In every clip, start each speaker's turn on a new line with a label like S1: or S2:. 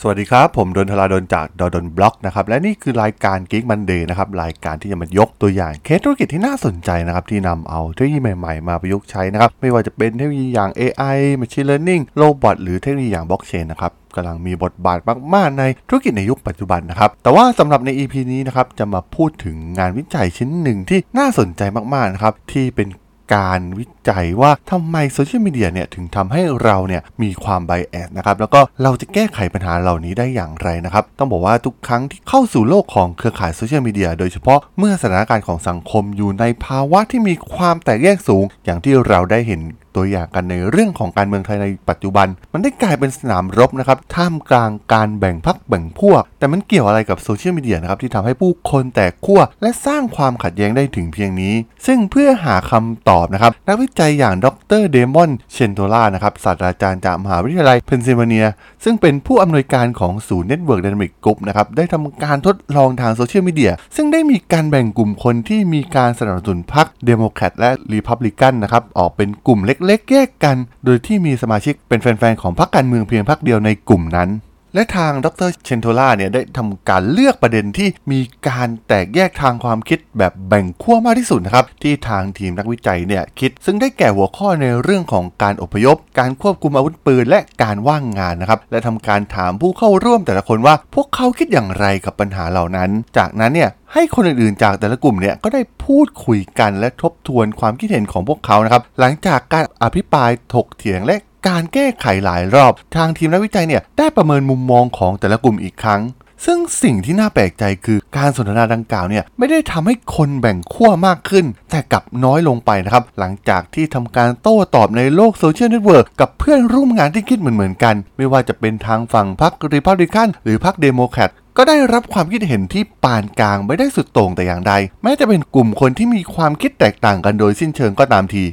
S1: สวัสดีครับ ผมดนทลาดนจากดดนบล็อกนะครับและนี่คือรายการ Geek Monday นะครับรายการที่จะมายกตัวอย่างเคสธุรกิจที่น่าสนใจนะครับที่นำเอาเทคโนโลยีใหม่ๆ มาประยุกต์ใช้นะครับไม่ว่าจะเป็นเทคโนโลยีอย่าง AI Machine Learning Robot หรือเทคโนโลยีอย่าง Blockchain นะครับกำลังมีบทบาทมากๆในธุรกิจในยุคปัจจุบันนะครับ แต่ว่าสำหรับใน EP นี้นะครับจะมาพูดถึงงานวิจัยชิ้นหนึ่งที่น่าสนใจมากๆนะครับที่เป็น การวิจัยว่าทำไมโซเชียลมีเดียเนี่ยถึงทำให้เราเนี่ยมีความไบแอสนะครับแล้วก็เราจะแก้ไขปัญหาเหล่านี้ได้อย่างไรนะครับ ต้องบอกว่าทุกครั้งที่เข้าสู่โลกของเครือข่ายโซเชียลมีเดียโดยเฉพาะเมื่อสถานการณ์ของสังคมอยู่ในภาวะที่มีความแตกแยกสูง อย่างที่เราได้เห็น ตัวอย่างกันในเรื่องของการเมืองไทยในปัจจุบัน มันได้กลายเป็นสนามรบนะครับท่ามกลางการแบ่งพรรคแบ่งพวก แต่มันเกี่ยวอะไรกับโซเชียลมีเดียนะครับที่ทำให้ผู้คนแตกขั้วและสร้างความขัดแย้งได้ถึงเพียงนี้ ซึ่งเพื่อหาคำตอบนะครับนักวิจัยอย่างดรเดมอนเชนโตล่านะครับศาสตราจารย์จากมหาวิทยาลัยเพนซิลเวเนีย ซึ่งเป็นผู้อำนวยการของศูนย์ Network Dynamic Group นะครับได้ทำการทดลองทางโซเชียลมีเดียซึ่งได้มีการแบ่งกลุ่มคนที่มีการสนับสนุนพรรคเดโมแครตและรีพับลิกันนะครับออกเป็นกลุ่มเล็กเล็กแยกกัน โดยที่มีสมาชิกเป็นแฟนๆของพรรคการเมืองเพียงพรรคเดียวในกลุ่มนั้น และทางดรเชนโทล่าเนี่ยได้ทำการเลือกประเด็นที่มีการแตกแยกทางความคิดแบบแบ่งขั้วมากที่สุดนะครับ ที่ทางทีมนักวิจัยเนี่ยคิด ซึ่งได้แก่หัวข้อในเรื่องของการอพยพ การควบคุมอาวุธปืน และการว่างงานนะครับ และทำการถามผู้เข้าร่วมแต่ละคนว่า พวกเขาคิดอย่างไรกับปัญหาเหล่านั้น จากนั้นเนี่ยให้คนอื่นๆจากแต่ละกลุ่มเนี่ยก็ได้พูดคุยกันและทบทวนความคิดเห็นของพวกเขานะครับหลังจากการอภิปรายถกเถียงและ การแก้ไขหลายรอบ ทางทีมนักวิจัยเนี่ยได้ประเมินมุมมองของแต่ละกลุ่มอีกครั้ง ซึ่งสิ่งที่น่าแปลกใจคือการสนทนาดังกล่าวเนี่ยไม่ได้ทำให้คนแบ่งขั้วมากขึ้น แต่กลับน้อยลงไปนะครับ หลังจากที่ทำการโต้ตอบในโลกโซเชียลเน็ตเวิร์กกับเพื่อนร่วมงานที่คิดเหมือนๆกัน ไม่ว่าจะเป็นทางฝั่งพรรครีพับลิกันหรือพรรคเดโมแครตก็ได้รับความคิดเห็นที่ปานกลางไม่ได้สุดโต่งแต่อย่างใด แม้จะเป็นกลุ่มคนที่มีความคิดแตกต่างกันโดยสิ้นเชิงก็ตามที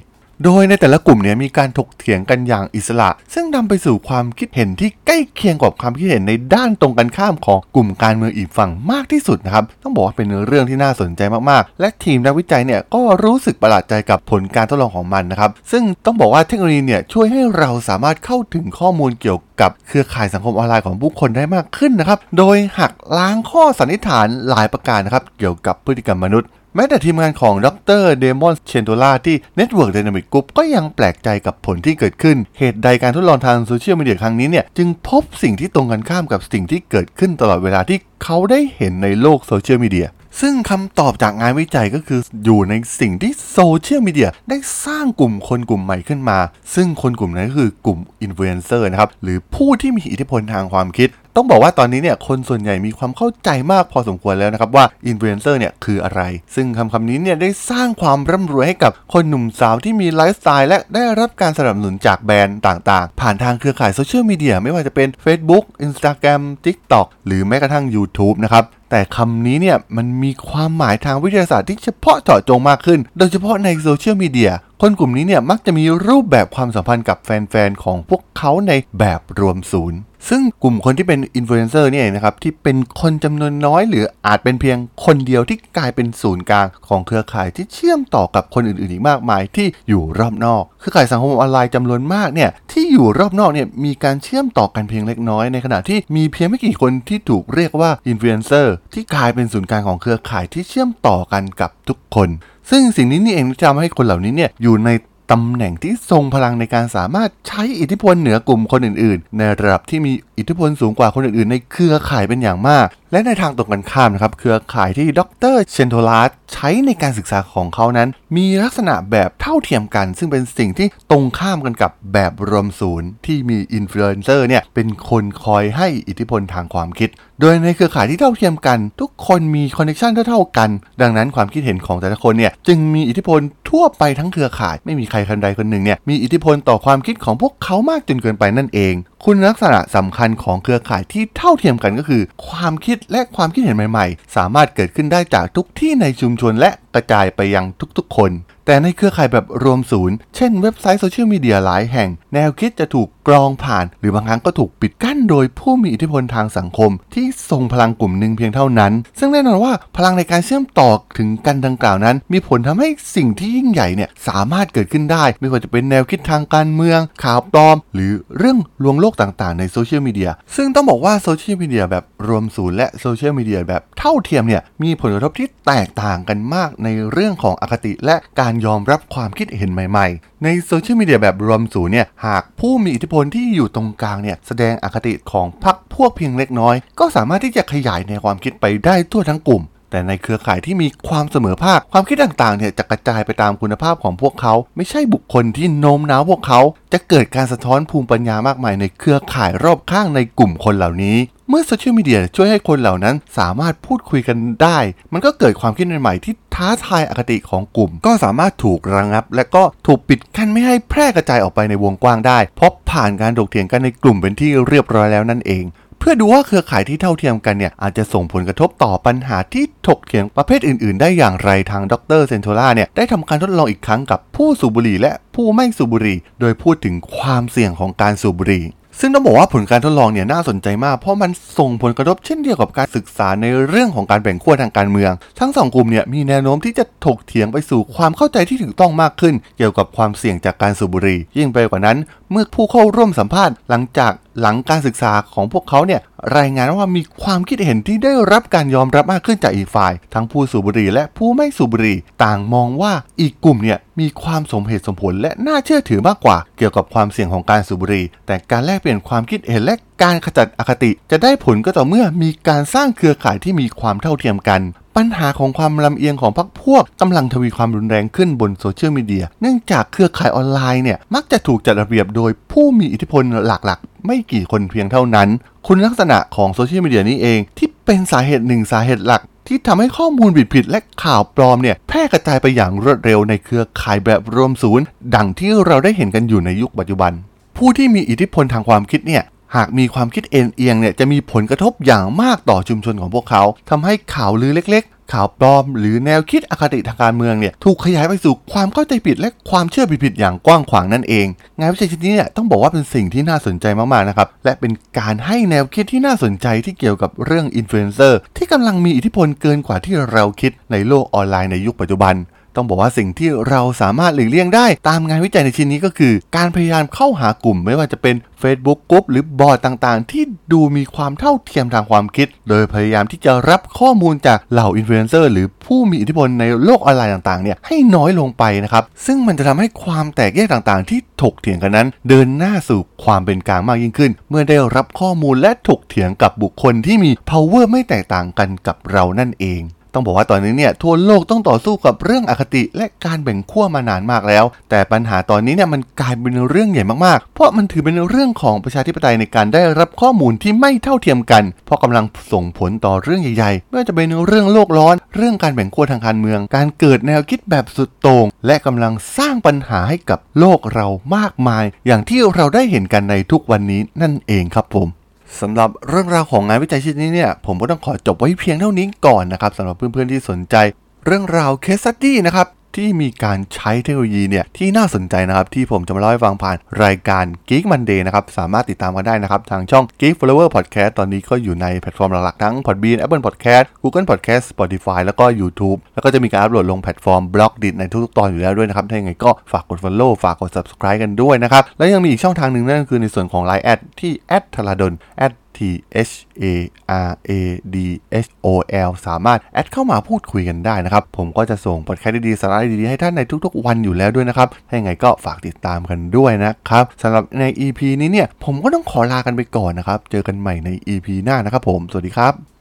S1: โดยในแต่ละกลุ่มเนี่ยมีการถกเถียงกันอย่างอิสระ ซึ่งนำไปสู่ความคิดเห็นที่ใกล้เคียงกับความคิดเห็นในด้านตรงกันข้ามของกลุ่มการเมืองอีกฝั่งมากที่สุดนะครับต้องบอกว่าเป็นเรื่องที่น่าสนใจมากๆ และทีมนักวิจัยเนี่ยก็รู้สึกประหลาดใจกับผลการทดลองของมันนะครับซึ่งต้องบอกว่าเทคโนโลยีเนี่ยช่วยให้เราสามารถเข้าถึงข้อมูลเกี่ยวกับเครือข่ายสังคมออนไลน์ของผู้คนได้มากขึ้นนะครับโดยหักล้างข้อสันนิษฐานหลายประการนะครับเกี่ยวกับพฤติกรรมมนุษย์ แม้แต่ทีมงานของดรเดมอนเชนโตล่าที่ Network Dynamic Group ก็ยังแปลกใจกับผลที่เกิดขึ้น เหตุใดการทดลองทางโซเชียลมีเดียครั้งนี้เนี่ย จึงพบสิ่งที่ตรงกันข้ามกับสิ่งที่เกิดขึ้นตลอดเวลาที่เขาได้เห็นในโลกโซเชียลมีเดีย ซึ่งคำตอบจากงานวิจัยก็คืออยู่ในสิ่งที่โซเชียลมีเดียได้สร้างกลุ่มคนกลุ่มใหม่ขึ้นมา ซึ่งคนกลุ่มนั้นก็คือกลุ่มอินฟลูเอนเซอร์นะครับ หรือผู้ที่มีอิทธิพลทางความคิด ต้องบอกว่าตอนนี้เนี่ยคนส่วนใหญ่มีความเข้าใจมากพอสมควรแล้วนะครับว่าอินฟลูเอนเซอร์เนี่ยคืออะไร ซึ่งคำคำนี้เนี่ยได้สร้างความร่ำรวยให้กับคนหนุ่มสาวที่มีไลฟ์สไตล์และได้รับการสนับสนุนจากแบรนด์ต่างๆ ผ่านทางเครือข่ายโซเชียลมีเดียไม่ว่าจะเป็น Facebook Instagram TikTok หรือแม้กระทั่ง YouTube นะครับ แต่คำนี้เนี่ยมันมีความหมายทางวิทยาศาสตร์ที่เฉพาะเจาะจงมากขึ้น โดยเฉพาะในโซเชียลมีเดีย คนกลุ่มนี้เนี่ยมักจะมีรูปแบบความสัมพันธ์กับแฟนๆของพวกเขาในแบบรวมศูนย์ ซึ่งกลุ่มคนที่เป็นอินฟลูเอนเซอร์เนี่ยนะครับที่เป็นคนจำนวนน้อย หรืออาจเป็นเพียงคนเดียวที่กลายเป็นศูนย์กลางของเครือข่ายที่เชื่อมต่อกับคนอื่นๆอีกมากมายที่อยู่รอบนอก เครือข่ายสังคมออนไลน์จำนวนมากเนี่ยที่อยู่รอบนอกเนี่ยมีการเชื่อมต่อกันเพียงเล็กน้อย ในขณะที่มีเพียงไม่กี่คนที่ถูกเรียกว่าอินฟลูเอนเซอร์ที่กลายเป็นศูนย์กลางของเครือข่ายที่เชื่อมต่อกันกับทุกคน ซึ่งสิ่งนี้นี่เองที่ทำให้คนเหล่านี้เนี่ยอยู่ในตำแหน่งที่ทรงพลังในการสามารถใช้อิทธิพลเหนือกลุ่มคนอื่นๆ ในระดับที่มีอิทธิพลสูงกว่าคนอื่นๆ ในเครือข่ายเป็นอย่างมาก และในทางตรงกันข้ามนะครับเครือข่ายที่ดร Centola ใช้ในการศึกษาของเขานั้น มีลักษณะแบบเท่าเทียมกัน ซึ่งเป็นสิ่งที่ตรงข้ามกันกับแบบรวมศูนย์ ที่มีอินฟลูเอนเซอร์เนี่ยเป็นคนคอยให้อิทธิพลทางความคิด โดยในเครือข่ายที่เท่าเทียมกัน ทุกคนมี connection เท่าๆกัน ดังนั้นความคิดเห็นของแต่ละคนเนี่ยจึงมีอิทธิพลทั่วไปทั้งเครือข่าย ไม่มีใครคนใดคนหนึ่งเนี่ยมีอิทธิพลต่อความคิดของพวกเขามากจนเกินไปนั่นเอง คุณลักษณะสำคัญของเครือข่ายที่เท่าเทียมกันก็คือ ความคิดและความคิดเห็นใหม่ ๆ สามารถเกิดขึ้นได้จากทุกที่ในชุมชนและ กระจายไปยังทุกๆคน แต่ในเครือข่ายแบบรวมศูนย์ เช่นเว็บไซต์โซเชียลมีเดียหลายแห่ง แนวคิดจะถูกกรองผ่าน หรือบางครั้งก็ถูกปิดกั้นโดยผู้มีอิทธิพลทางสังคม ที่ทรงพลังกลุ่มหนึ่งเพียงเท่านั้น ซึ่งแน่นอนว่าพลังในการเชื่อมต่อถึงกันดังกล่าวนั้น มีผลทำให้สิ่งที่ยิ่งใหญ่เนี่ยสามารถเกิดขึ้นได้ ไม่ว่าจะเป็นแนวคิดทางการเมือง ข่าวปลอม หรือเรื่องลวงโลกต่างๆ ในโซเชียลมีเดียซึ่งต้องบอกว่าโซเชียลมีเดียแบบรวมศูนย์และโซเชียลมีเดียแบบเท่าเทียมเนี่ยมีผลกระทบที่แตกต่างกันมากในเรื่องของอคติและการยอมรับความคิดเห็นใหม่ ๆ ในโซเชียลมีเดียแบบรวมศูนย์เนี่ยหากผู้มีอิทธิพลที่อยู่ตรงกลางเนี่ยแสดงอคติของพรรคพวกเพียงเล็กน้อย ก็สามารถที่จะขยายในความคิดไปได้ทั่วทั้งกลุ่มแต่ในเครือข่ายที่มีความเสมอภาค ความคิดต่างๆเนี่ยจะกระจายไปตามคุณภาพของพวกเขา ไม่ใช่บุคคลที่โน้มน้าวพวกเขา จะเกิดการสะท้อนภูมิปัญญามากมายในเครือข่ายรอบข้างในกลุ่มคนเหล่านี้เมื่อโซเชียลมีเดียช่วยให้คนเหล่านั้นสามารถพูดคุยกันได้ มันก็เกิดความคิดใหม่ๆที่ท้าทายอคติของกลุ่ม ก็สามารถถูกระงับ และก็ถูกปิดกั้นไม่ให้แพร่กระจายออกไปในวงกว้างได้ เพราะผ่านการถกเถียงกันในกลุ่มเป็นที่เรียบร้อยแล้วนั่นเอง เพื่อดูว่าเครือข่ายที่เท่าเทียมกันเนี่ยอาจจะส่งผลกระทบต่อปัญหาที่ถกเถียงประเภทอื่น ๆ ได้อย่างไรทางดรเซนโทล่าเนี่ยได้ทำการทดลองอีกครั้งกับผู้สูบบุหรี่และผู้ไม่สูบบุหรี่ โดยพูดถึงความเสี่ยงของการสูบบุหรี่ ซึ่งต้องบอกว่าผลการทดลองเนี่ยน่าสนใจมาก เพราะมันส่งผลกระทบเช่นเดียวกับการศึกษาในเรื่องของการแบ่งขั้วทางการเมือง ทั้งสองกลุ่มเนี่ยมีแนวโน้มที่จะถกเถียงไปสู่ความเข้าใจที่ถูกต้องมากขึ้น เกี่ยวกับความเสี่ยงจากการสูบบุหรี่ยิ่งไปกว่านั้น เมื่อผู้เข้าร่วมสัมภาษณ์หลังจาก หลังการศึกษาของพวกเขาเนี่ยรายงานว่ามีความคิดเห็นที่ได้รับการยอมรับมากขึ้นจากอีกฝ่าย ทั้งผู้สูบบุหรี่และผู้ไม่สูบบุหรี่ต่างมองว่าอีกกลุ่มเนี่ยมีความสมเหตุสมผลและน่าเชื่อถือมากกว่า เกี่ยวกับความเสี่ยงของการสูบบุหรี่แต่การแลกเปลี่ยนความคิดเห็นและการขจัดอคติ จะได้ผลก็ต่อเมื่อมีการสร้างเครือข่ายที่มีความเท่าเทียมกันปัญหาของความลำเอียงของพรรคพวกกำลังทวีความรุนแรงขึ้นบนโซเชียลมีเดีย เนื่องจากเครือข่ายออนไลน์เนี่ยมักจะถูกจัดระเบียบโดยผู้มีอิทธิพลหลักๆ ไม่กี่คนเพียงเท่านั้น คุณลักษณะของโซเชียลมีเดียนี้เองที่เป็นสาเหตุหนึ่งสาเหตุหลัก ที่ทำให้ข้อมูลผิดๆและข่าวปลอมเนี่ยแพร่กระจายไปอย่างรวดเร็วในเครือข่ายแบบรวมศูนย์ ดังที่เราได้เห็นกันอยู่ในยุคปัจจุบัน ผู้ที่มีอิทธิพลทางความคิดเนี่ยหากมีความคิดเอ็นเอียงเนี่ยจะมีผลกระทบอย่างมากต่อชุมชนของพวกเขาทำให้ข่าวลือเล็ก ข่าวปลอม หรือแนวคิดอคติทางการเมืองเนี่ยถูกขยายไปสู่ความเข้าใจผิดและความเชื่อผิดๆอย่างกว้างขวางนั่นเอง งานวิจัยชิ้นนี้เนี่ยต้องบอกว่าเป็นสิ่งที่น่าสนใจมากๆนะครับและเป็นการให้แนวคิดที่น่าสนใจที่เกี่ยวกับเรื่องอินฟลูเอนเซอร์ที่กำลังมีอิทธิพลเกินกว่าที่เราคิดในโลกออนไลน์ในยุคปัจจุบัน ต้องบอกว่าสิ่งที่เราสามารถหลีกเลี่ยงได้ตามงานวิจัยในชิ้นนี้ก็คือ การพยายามเข้าหากลุ่มไม่ว่าจะเป็น Facebook กลุ่มหรือบอร์ดต่างๆ ที่ดูมีความเท่าเทียมทางความคิด โดยพยายามที่จะรับข้อมูลจากเหล่าอินฟลูเอนเซอร์หรือผู้มีอิทธิพลในโลกออนไลน์ต่างๆเนี่ยให้น้อยลงไปนะครับซึ่งมันจะทำให้ความแตกแยกต่างๆ ที่ถกเถียงกันนั้น เดินหน้าสู่ความเป็นกลางมากยิ่งขึ้น เมื่อได้รับข้อมูลและถกเถียงกับบุคคลที่มี power ไม่แตกต่างกันกับเรานั่นเอง ต้องบอกว่าตอนนี้เนี่ยทั่วโลกต้องต่อสู้กับเรื่องอคติและการแบ่งขั้วมานานมากแล้ว แต่ปัญหาตอนนี้เนี่ยมันกลายเป็นเรื่องใหญ่มากๆ เพราะมันถือเป็นเรื่องของประชาธิปไตยในการได้รับข้อมูลที่ไม่เท่าเทียมกัน เพราะกำลังส่งผลต่อเรื่องใหญ่ๆไม่ว่าจะเป็นเรื่องโลกร้อน เรื่องการแบ่งขั้วทางการเมือง การเกิดแนวคิดแบบสุดโต่งและกำลังสร้างปัญหาให้กับโลกเรามากมาย อย่างที่เราได้เห็นกันในทุกวันนี้นั่นเองครับผม สำหรับเรื่องราวของงานวิจัยชิ้นนี้เนี่ย ผมก็ต้องขอจบไว้เพียงเท่านี้ก่อนนะครับสำหรับเพื่อนๆที่สนใจ เรื่องราว case study นะครับ ที่มีการใช้เทคโนโลยีเนี่ยที่น่าสนใจนะครับ ที่ผมจะมาเล่าให้ฟังผ่านรายการ Geek Monday นะครับสามารถติดตามกันได้นะครับ ทางช่อง Geek Forever Podcast ตอนนี้ก็อยู่ในแพลตฟอร์มหลักๆทั้ง Podbean Apple Podcast Google Podcast Spotify แล้วก็ YouTube แล้วก็จะมีการอัปโหลดลงแพลตฟอร์ม Blockdit ในทุกๆตอนอยู่แล้วด้วยนะครับถ้าอย่างไรก็ฝากกด Follow ฝากกด Subscribe กันด้วยนะครับแล้วยังมีอีกช่องทางหนึ่งนั่นก็คือในส่วนของ Line แอดที่ t h a l a d o n T H A R A D H O L สามารถแอดเข้ามาพูดคุยกันได้นะครับ ผมก็จะส่งพอดแคสต์ดีๆสาระดีๆ ให้ท่านในทุกๆ วันอยู่แล้วด้วยนะครับ ถ้าอย่างไรก็ฝากติดตามกันด้วยนะครับสำหรับใน EP นี้เนี่ย ผมก็ต้องขอลากันไปก่อนนะครับ เจอกันใหม่ใน EP หน้านะครับผม สวัสดีครับ